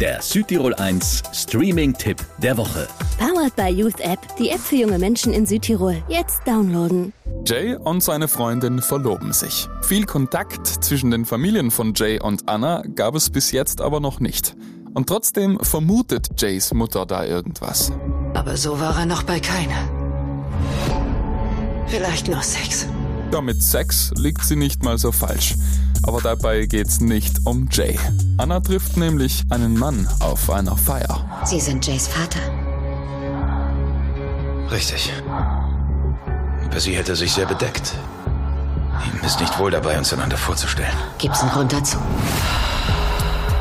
Der Südtirol 1 Streaming-Tipp der Woche. Powered by Youth App, die App für junge Menschen in Südtirol. Jetzt downloaden. Jay und seine Freundin verloben sich. Viel Kontakt zwischen den Familien von Jay und Anna gab es bis jetzt aber noch nicht. Und trotzdem vermutet Jays Mutter da irgendwas. Aber so war er noch bei keiner. Vielleicht nur Sex. Ja, mit Sex liegt sie nicht mal so falsch. Aber dabei geht's nicht um Jay. Anna trifft nämlich einen Mann auf einer Feier. Sie sind Jays Vater. Richtig. Aber sie hätte sich sehr bedeckt. Ihm ist nicht wohl dabei, uns einander vorzustellen. Gibt's einen Grund dazu?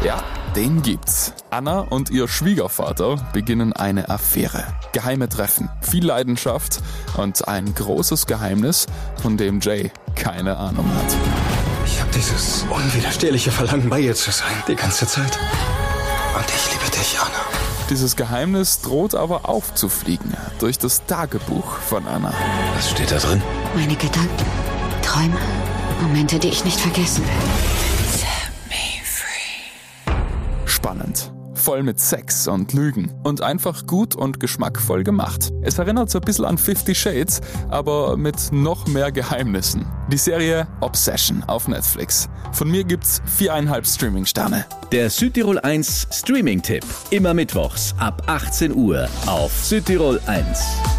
Ja, den gibt's. Anna und ihr Schwiegervater beginnen eine Affäre. Geheime Treffen, viel Leidenschaft und ein großes Geheimnis, von dem Jay keine Ahnung hat. Ich habe dieses unwiderstehliche Verlangen, bei ihr zu sein, die ganze Zeit. Und ich liebe dich, Anna. Dieses Geheimnis droht aber aufzufliegen durch das Tagebuch von Anna. Was steht da drin? Meine Gedanken, Träume, Momente, die ich nicht vergessen will. Spannend. Voll mit Sex und Lügen. Und einfach gut und geschmackvoll gemacht. Es erinnert so ein bisschen an Fifty Shades, aber mit noch mehr Geheimnissen. Die Serie Obsession auf Netflix. Von mir gibt's viereinhalb Streaming-Sterne. Der Südtirol 1 Streaming-Tipp. Immer mittwochs ab 18 Uhr auf Südtirol 1.